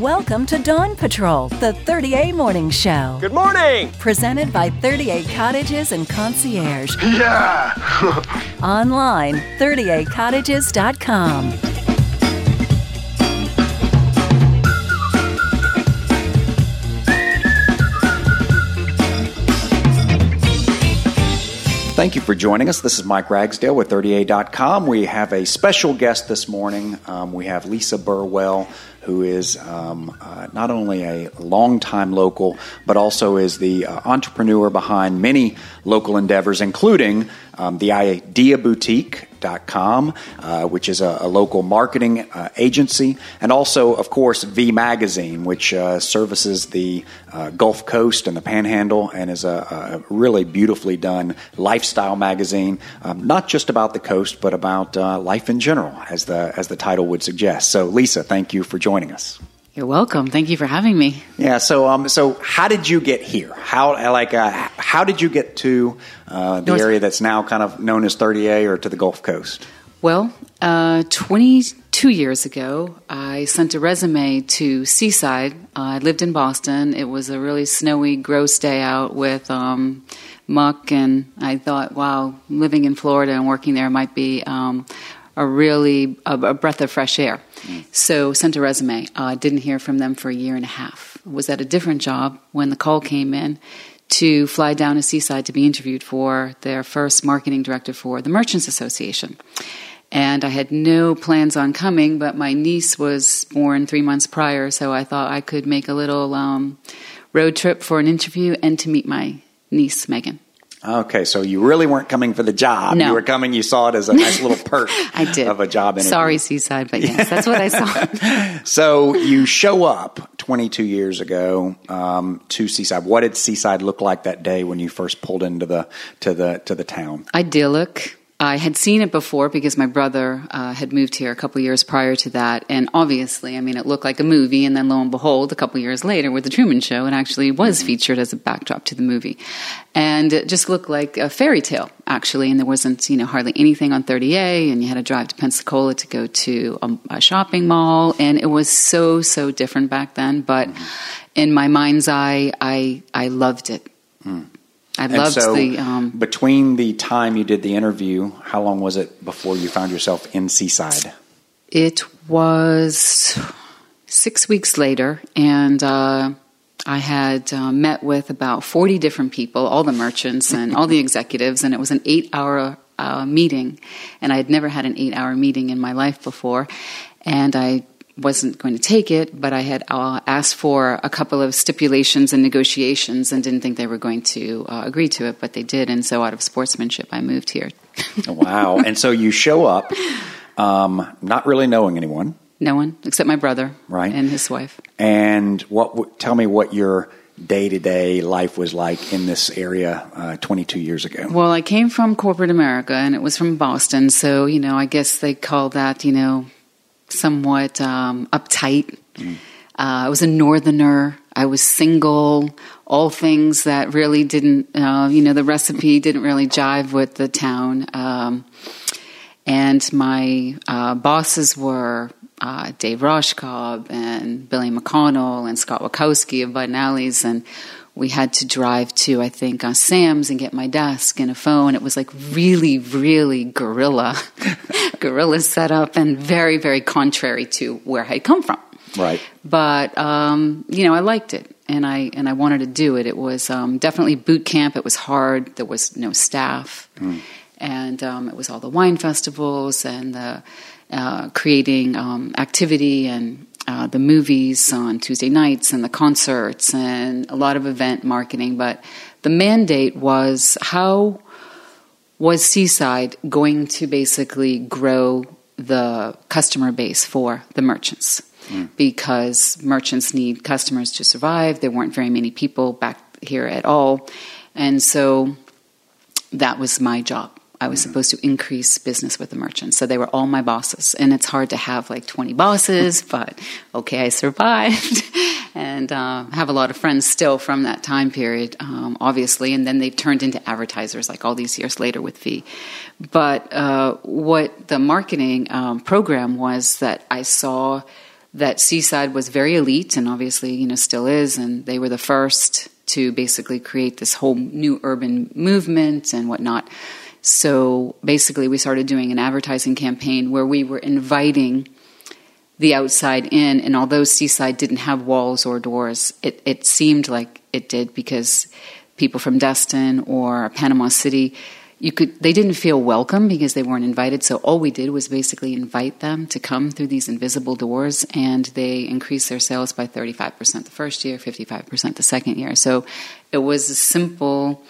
Welcome to Dawn Patrol, the 30A Morning Show. Good morning! Presented by 30A Cottages and Concierge. Yeah! Online, 30Acottages.com. Thank you for joining us. This is Mike Ragsdale with 30A.com. We have a special guest this morning. Um, we have Lisa Burwell, who is um, uh, not only a longtime local, but also is the uh, entrepreneur behind many local endeavors, including um, the Idea Boutique. Com, uh, which is a, a local marketing uh, agency, and also, of course, V Magazine, which uh, services the uh, Gulf Coast and the Panhandle, and is a, a really beautifully done lifestyle magazine, um, not just about the coast, but about uh, life in general, as the as the title would suggest. So, Lisa, thank you for joining us. You're welcome. Thank you for having me. Yeah. So, um, so how did you get here? How, like, uh, how did you get to uh, the North- area that's now kind of known as 30A or to the Gulf Coast? Well, uh, 22 years ago, I sent a resume to Seaside. Uh, I lived in Boston. It was a really snowy, gross day out with um, muck, and I thought, wow, living in Florida and working there might be um, a really a, a breath of fresh air. So, sent a resume. Uh, didn't hear from them for a year and a half. Was at a different job when the call came in to fly down to Seaside to be interviewed for their first marketing director for the Merchants Association. And I had no plans on coming, but my niece was born three months prior, so I thought I could make a little um, road trip for an interview and to meet my niece, Megan. Okay, so you really weren't coming for the job. No. You were coming, you saw it as a nice little perk I did. of a job interview. Sorry, Seaside, but yes, that's what I saw. So you show up 22 years ago um, to Seaside. What did Seaside look like that day when you first pulled into the to the to the town? idyllic. I had seen it before because my brother uh, had moved here a couple years prior to that, and obviously, I mean, it looked like a movie. And then, lo and behold, a couple years later, with the Truman Show, it actually was mm-hmm. featured as a backdrop to the movie, and it just looked like a fairy tale, actually. And there wasn't, you know, hardly anything on 30A, and you had to drive to Pensacola to go to a, a shopping mall, and it was so so different back then. But mm-hmm. in my mind's eye, I I loved it. Mm. I so the. Um, between the time you did the interview, how long was it before you found yourself in Seaside? It was six weeks later, and uh, I had uh, met with about 40 different people, all the merchants and all the executives, and it was an eight hour uh, meeting. And I had never had an eight hour meeting in my life before. And I wasn't going to take it, but I had uh, asked for a couple of stipulations and negotiations and didn't think they were going to uh, agree to it, but they did. And so, out of sportsmanship, I moved here. wow! and so you show up, um, not really knowing anyone, No one except my brother Right. and his wife. and what? w- Tell me what your day to day life was like in this area uh, 22 years ago. Well, I came from corporate America and it was from Boston. So, you know, I guess they call that, you know, somewhat um, uptight. Uh, I was a northerner. I was single. All things that really didn't, uh, you know, the recipe didn't really jive with the town. Um, and my uh, bosses were uh, Dave Rauschkolb and Billy McConnell and Scott Witcoski of Bud and Alley's, and we had to drive to I think uh, Sam's and get my desk and a phone. It was like really, really guerrilla, guerrilla setup, and very, very contrary to where I come from. Right. But um, you know, I liked it, and I and I wanted to do it. It was um, definitely boot camp. It was hard. There was no staff, and um, it was all the wine festivals and the uh, creating um, activity and uh, the movies on Tuesday nights and the concerts and a lot of event marketing. But the mandate was how was Seaside going to basically grow the customer base for the merchants? Because merchants need customers to survive. There weren't very many people back here at all. And so that was my job. I was supposed to increase business with the merchants. So they were all my bosses. And it's hard to have like 20 bosses, but okay, I survived. and uh, have a lot of friends still from that time period, um, obviously. And then they've turned into advertisers like all these years later with V. But uh, what the marketing um, program was that I saw that Seaside was very elite and obviously, you know, still is. And they were the first to basically create this whole new urban movement and whatnot. So basically, we started doing an advertising campaign where we were inviting the outside in. And although Seaside didn't have walls or doors, it, it seemed like it did because people from Destin or Panama City you could they didn't feel welcome because they weren't invited so all we did was basically invite them to come through these invisible doors and they increased their sales by 35% the first year 55% the second year so it was a simple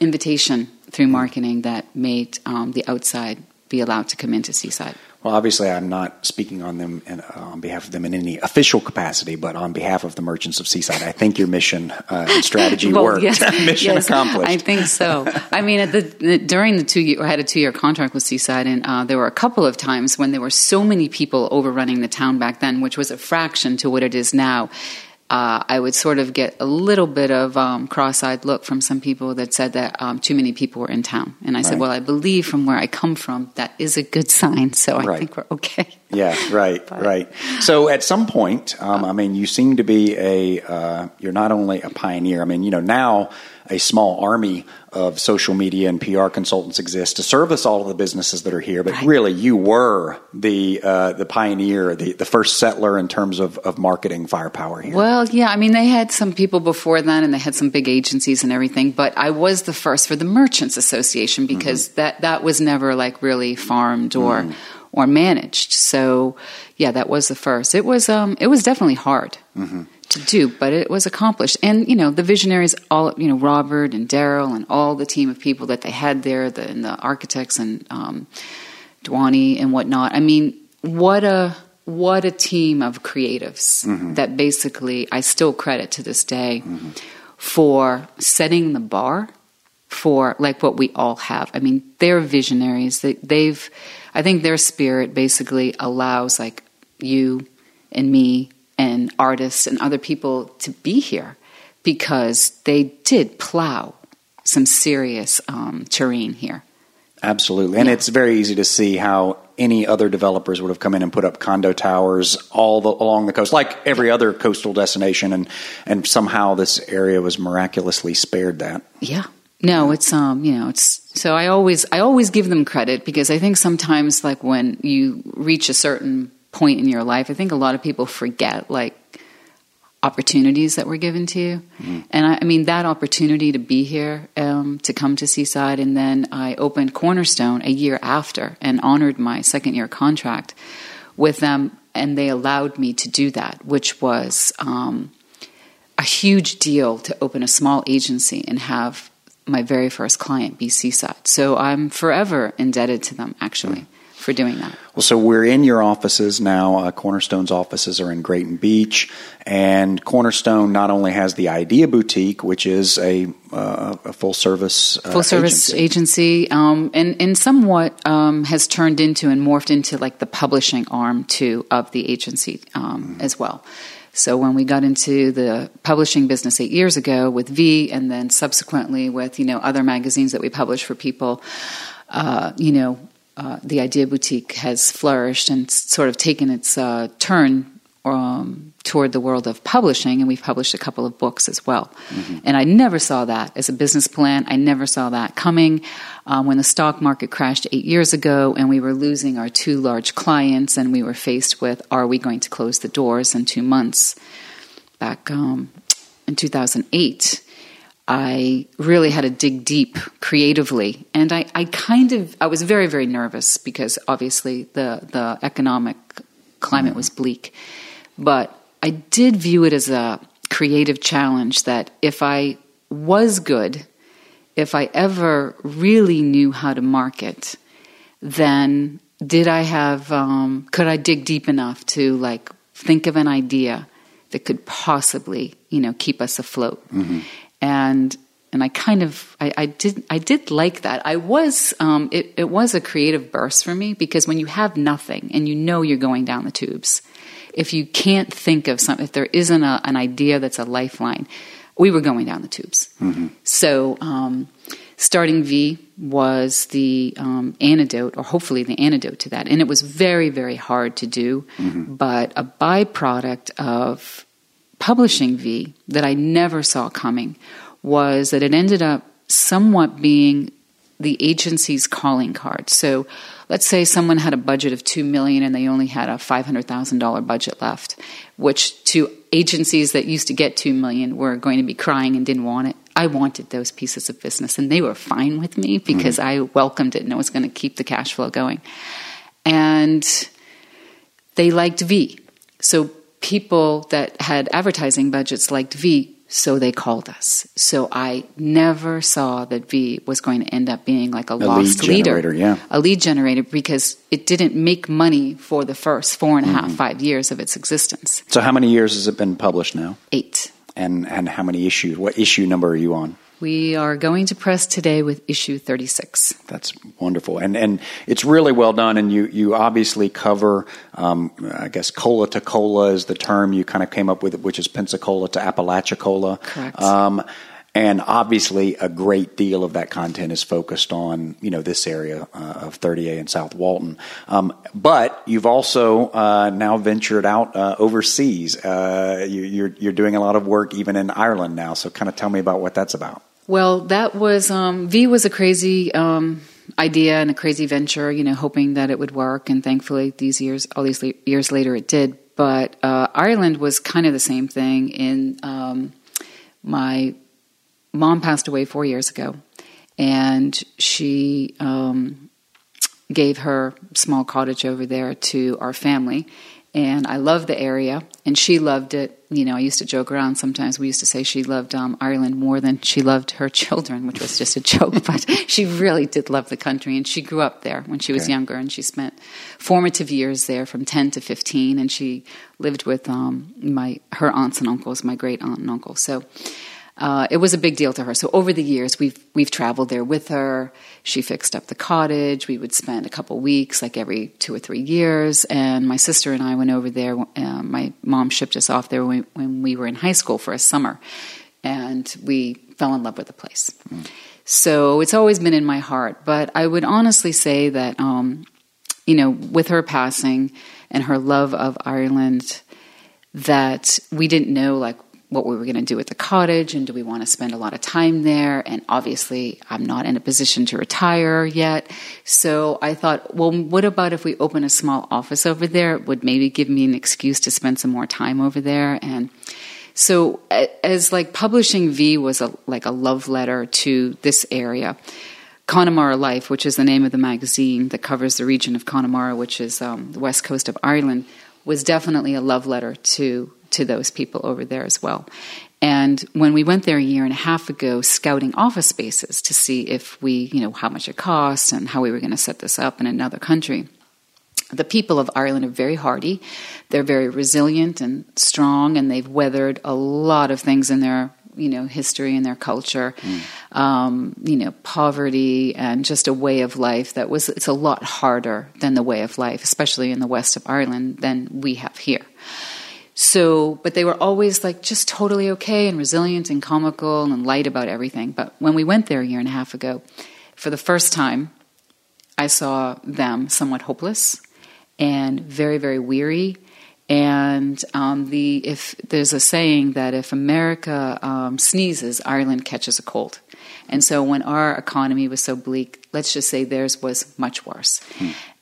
invitation through marketing that made um, the outside be allowed to come into seaside well, obviously, I'm not speaking on them in, uh, on behalf of them in any official capacity, but on behalf of the merchants of Seaside, I think your mission uh, and strategy well, worked. Yes, mission yes, accomplished. I think so. I mean, the during the two year, I had a two year contract with Seaside, and uh, there were a couple of times when there were so many people overrunning the town back then, which was a fraction to what it is now uh, I would sort of get a little bit of um, cross-eyed look from some people that said that um, too many people were in town, and I right. said, "Well, I believe from where I come from, that is a good sign, so I right. think we're okay." Yeah, right, but, right. So at some point, um, I mean, you seem to be a uh, you're not only a pioneer. I mean, you know, now a small army of social media and PR consultants exist to service all of the businesses that are here. But right. really, you were the uh, the pioneer, the, the first settler in terms of, of marketing firepower here. Well, yeah, I mean, they had some people before then, and they had some big agencies and everything. But I was the first for the Merchants Association because mm-hmm. that that was never like really farmed or. Mm. Or managed, so yeah, that was the first. It was um, it was definitely hard. Mm-hmm to do, but it was accomplished. And you know, the visionaries, all you know, Robert and Daryl and all the team of people that they had there, the, and the architects and um, Duany and whatnot. I mean, what a what a team of creatives mm-hmm. that basically I still credit to this day mm-hmm. for setting the bar for like what we all have. I mean, they're visionaries. They, they've, I think their spirit basically allows like you and me and artists and other people to be here because they did plow some serious um, terrain here. Absolutely. And yeah. it's very easy to see how any other developers would have come in and put up condo towers all the, along the coast, like every other coastal destination, and, and somehow this area was miraculously spared that. Yeah. No, it's um, you know, it's so I always I always give them credit because I think sometimes like when you reach a certain point in your life. I think a lot of people forget like opportunities that were given to you. Mm-hmm. And I, I, mean, that opportunity to be here, um, to come to Seaside, and then I opened Cornerstone a year after and honored my second year contract with them, and they allowed me to do that, which was um, a huge deal to open a small agency and have my very first client be Seaside. So I'm forever indebted to them, actually. Mm-hmm for doing that. Well, so we're in your offices now. Uh, Cornerstone's offices are in Grayton Beach, and Cornerstone not only has the Idea Boutique, which is a, uh, a full service uh, full service agency, agency um, and and somewhat um, has turned into and morphed into like the publishing arm too of the agency um, mm-hmm. as well. So when we got into the publishing business eight years ago with V, and then subsequently with you know other magazines that we publish for people, uh, you know uh, the Idea Boutique has flourished and sort of taken its uh, turn um, toward the world of publishing, and we've published a couple of books as well. Mm-hmm. And I never saw that as a business plan. I never saw that coming. Um, when the stock market crashed eight years ago, and we were losing our two large clients, and we were faced with, are we going to close the doors in two months? Back um, in 2008, I really had to dig deep creatively. And I, I kind of, I was very, very nervous because obviously the, the economic climate was bleak. But I did view it as a creative challenge that if I was good, if I ever really knew how to market, then did I have, um, could I dig deep enough to like think of an idea that could possibly, you know, keep us afloat? Mm-hmm and and I kind of I, I, did I did like that. I was um, it, it was a creative burst for me because when you have nothing and you know you're going down the tubes, if you can't think of something, if there isn't a, an idea that's a lifeline, we were going down the tubes. Mm-hmm. So um, starting V was the um, antidote, or hopefully the antidote to that. And it was very, very hard to do, but a byproduct of publishing V that I never saw coming was that it ended up somewhat being the agency's calling card. So let's say someone had a budget of 2 million and they only had a $500,000 budget left, which to agencies that used to get 2 million were going to be crying and didn't want it. I wanted those pieces of business and they were fine with me because mm-hmm. I welcomed it and it was going to keep the cash flow going. And they liked V. So people that had advertising budgets liked V, so they called us. So I never saw that V was going to end up being like a, lost lead leader, yeah. a lead generator, because it didn't make money for the first four and a half, mm-hmm. five years of its existence. So, how many years has it been published now? Eight. And and how many issues? What issue number are you on? We are going to press today with issue 36. That's wonderful, and and it's really well done. And you you obviously cover, um, I guess, cola to cola is the term you kind of came up with, which is Pensacola to Apalachicola. Correct. Um, and obviously, a great deal of that content is focused on you know this area uh, of 30A and South Walton. Um, but you've also uh, now ventured out uh, overseas. Uh, you, you're you're doing a lot of work even in Ireland now. So, kind of tell me about what that's about. Well, that was um, V was a crazy um, idea and a crazy venture. You know, hoping that it would work, and thankfully, these years, all these years later, it did. But uh, Ireland was kind of the same thing. In um, my mom passed away four years ago, and she um, gave her small cottage over there to our family. And I loved the area, and she loved it. You know, I used to joke around sometimes. We used to say she loved um, Ireland more than she loved her children, which was just a joke. but she really did love the country, and she grew up there when she was Okay. younger, and she spent formative years there from ten to fifteen, and she lived with um, my her aunts and uncles, my great aunt and uncle. So uh, it was a big deal to her. So over the years, we've we've traveled there with her. She fixed up the cottage. We would spend a couple weeks, like every two or three years. And my sister and I went over there. Uh, my mom shipped us off there when, when we were in high school for a summer, and we fell in love with the place. So it's always been in my heart. But I would honestly say that, um, you know, with her passing and her love of Ireland, that we didn't know like what we were going to do at the cottage and do we want to spend a lot of time there? And obviously I'm not in a position to retire yet. So I thought well what about if we open a small office over there? It would maybe give me an excuse to spend some more time over there. And so as like publishing V was a like a love letter to this area Connemara Life, which is the name of the magazine that covers the region of Connemara, which is um, the west coast of Ireland, was definitely a love letter to to those people over there as well. And when we went there a year and a half ago, scouting office spaces to see if we, you know, how much it costs and how we were going to set this up in another country, the people of Ireland are very hardy. They're very resilient and strong, and they've weathered a lot of things in their you know history and their culture. Um, you know, poverty and just a way of life that was it's a lot harder than the way of life, especially in the west of Ireland, than we have here. So, but they were always like just totally okay and resilient and comical and light about everything. But when we went there a year and a half ago, for the first time, I saw them somewhat hopeless and very, very weary. And um, the if there's a saying that if America um, sneezes, Ireland catches a cold. And so when our economy was so bleak, let's just say theirs was much worse.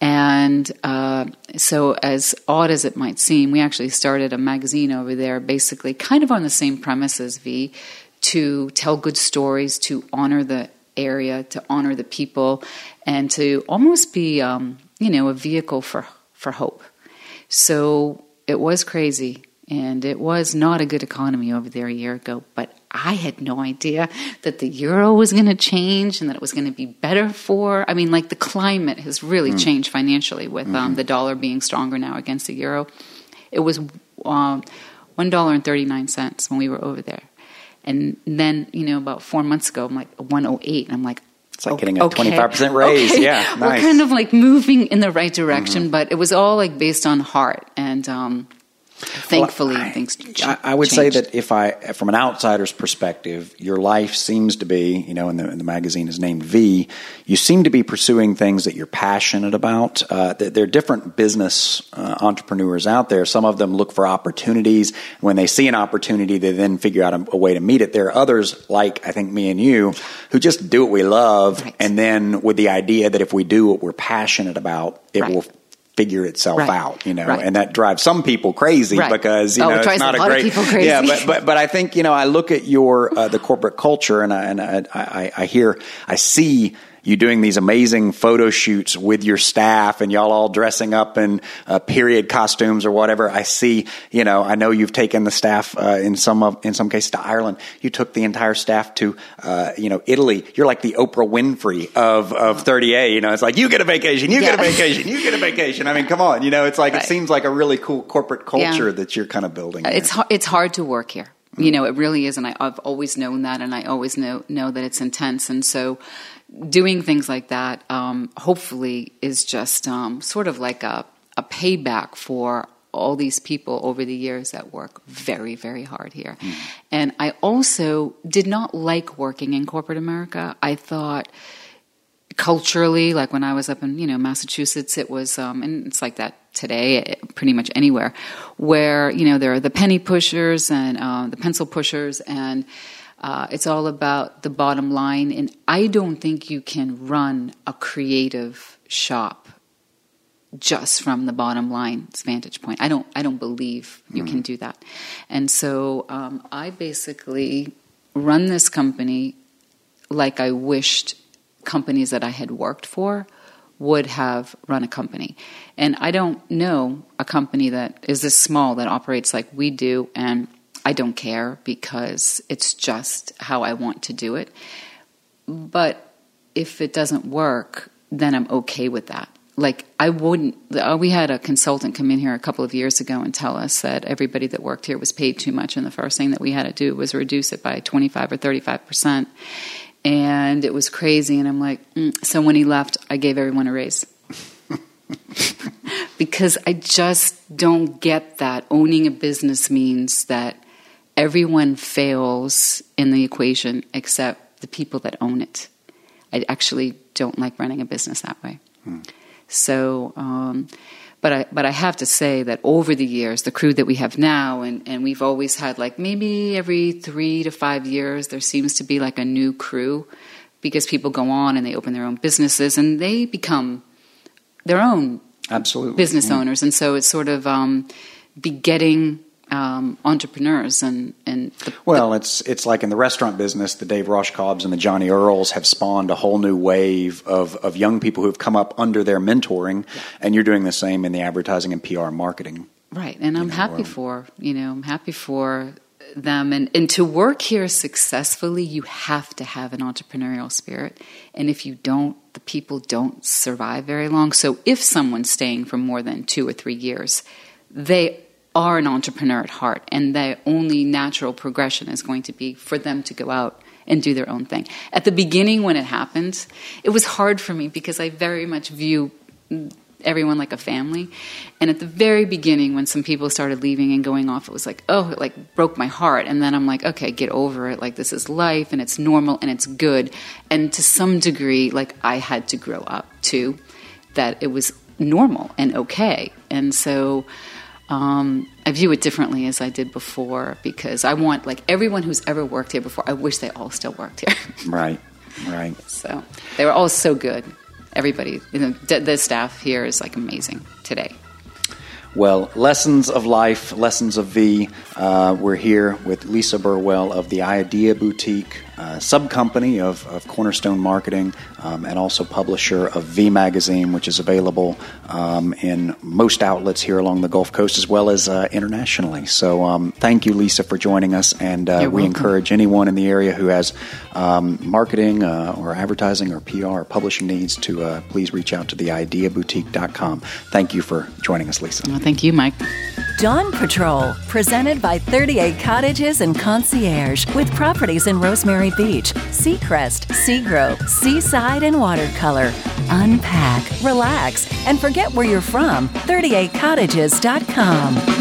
And uh, so, as odd as it might seem, we actually started a magazine over there, basically kind of on the same premise as V, to tell good stories, to honor the area, to honor the people, and to almost be, um, you know, a vehicle for for hope. So it was crazy, and it was not a good economy over there a year ago. But I had no idea that the euro was going to change and that it was going to be better for. I mean, like the climate has really changed financially with um, the dollar being stronger now against the euro. It was um, one dollar and thirty nine cents when we were over there, and then you know about four months ago, I'm like one oh eight, and I'm like. It's like "Oh, getting a 25% raise. okay." Yeah, we're kind of like moving in the right direction, but it was all like based on heart and um, Thankfully, Well, I- things. ch- I, I would say that if I, from an outsider's perspective, your life seems to be, you know, and the, and the magazine is named V. You seem to be pursuing things that you're passionate about. Uh, there there are different business uh, entrepreneurs out there. Some of them look for opportunities. When they see an opportunity, they then figure out a, a way to meet it. There are others, like I think me and you, who just do what we love, Right. and then with the idea that if we do what we're passionate about, it Right. will figure itself Right. out. You know, Right. and that drives some people crazy Right. because you Oh, know it it's not a a lot of great people crazy. yeah. But but but I think you know I look at your uh, the corporate culture and I, and I, I I hear I see. You doing these amazing photo shoots with your staff, and y'all all dressing up in uh, period costumes or whatever. I see, you know, I know you've taken the staff uh, in some of, in some cases to Ireland. You took the entire staff to, uh, you know, Italy. You're like the Oprah Winfrey of of 30A. You know, it's like you get a vacation, you get a vacation, you get a vacation. I mean, come on, you know, it's like it seems like a really cool corporate culture Yeah. that you're kind of building. It's hard, it's hard to work here. You know, it really is, and I, I've always known that, and I always know know that it's intense. And so, doing things like that, um, hopefully, is just um, sort of like a a payback for all these people over the years that work very, very hard here. And I also did not like working in corporate America. I thought culturally, like when I was up in you know Massachusetts, it was, um, and it's like that today, eh, pretty much anywhere, where you know there are the penny pushers and uh, the pencil pushers, and uh, it's all about the bottom line. And I don't think you can run a creative shop just from the bottom line's vantage point. I don't. I don't believe you can do that. And so um, I basically run this company like I wished companies that I had worked for would have run a company. And I don't know a company that is this small that operates like we do, and I don't care because it's just how I want to do it. But if it doesn't work, then I'm okay with that. Like, I wouldn't. uh, We had a consultant come in here a couple of years ago and tell us that everybody that worked here was paid too much, and the first thing that we had to do was reduce it by 25 or 35 percent and it was crazy. And I'm like, mm. so when he left, I gave everyone a raise because I just don't get that. Owning a business means that everyone fails in the equation except the people that own it. I actually don't like running a business that way. So, um, but I but I have to say that over the years, the crew that we have now, and, and we've always had like maybe every three to five years, there seems to be like a new crew because people go on and they open their own businesses and they become their own Absolutely. business Yeah. owners, and so it's sort of um, begetting um, entrepreneurs and and the, Well, it's it's like in the restaurant business, the Dave Rauschkolbs and the Johnny Earles have spawned a whole new wave of, of young people who've come up under their mentoring, and you're doing the same in the advertising and PR marketing. Right, and I'm know, happy for you know I'm happy for them, and and to work here successfully, you have to have an entrepreneurial spirit, and if you don't, the people don't survive very long. So if someone's staying for more than two or three years, they are an entrepreneur at heart, and the only natural progression is going to be for them to go out and do their own thing. At the beginning, when it happened, it was hard for me because I very much view everyone like a family. And at the very beginning, when some people started leaving and going off, it was like, oh, it like broke my heart. And then I'm like, okay, get over it. Like this is life, and it's normal, and it's good. And to some degree, like I had to grow up too, that it was normal and okay. And so. Um, I view it differently as I did before because I want like everyone who's ever worked here before. I wish they all still worked here. Right, right. So they were all so good. Everybody, you know, the, the staff here is like amazing today. Well, Lessons of Life, Lessons of V. Uh, we're here with Lisa Burwell of the Idea Boutique, uh, sub company of, of Cornerstone Marketing, um, and also publisher of V Magazine, which is available um, in most outlets here along the Gulf Coast as well as uh, internationally. So, um, thank you, Lisa, for joining us. And uh, we welcome. encourage anyone in the area who has um, marketing uh, or advertising or PR or publishing needs to uh, please reach out to theideaboutique.com. Thank you for joining us, Lisa. Well, thank you, Mike. Dawn Patrol, presented by 30A Cottages and Concierge, with properties in Rosemary Beach, Seacrest, Seagrove, Seaside, and Watercolor. Unpack, relax, and forget where you're from. 30Acottages.com.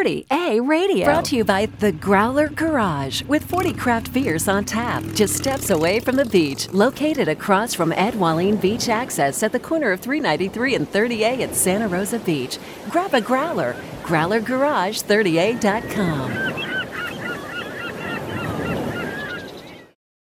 30A Radio. Brought to you by The Growler Garage with 40 craft beers on tap, just steps away from the beach. Located across from Ed Walline Beach Access at the corner of 393 and 30A at Santa Rosa Beach. Grab a growler. GrowlerGarage30A.com.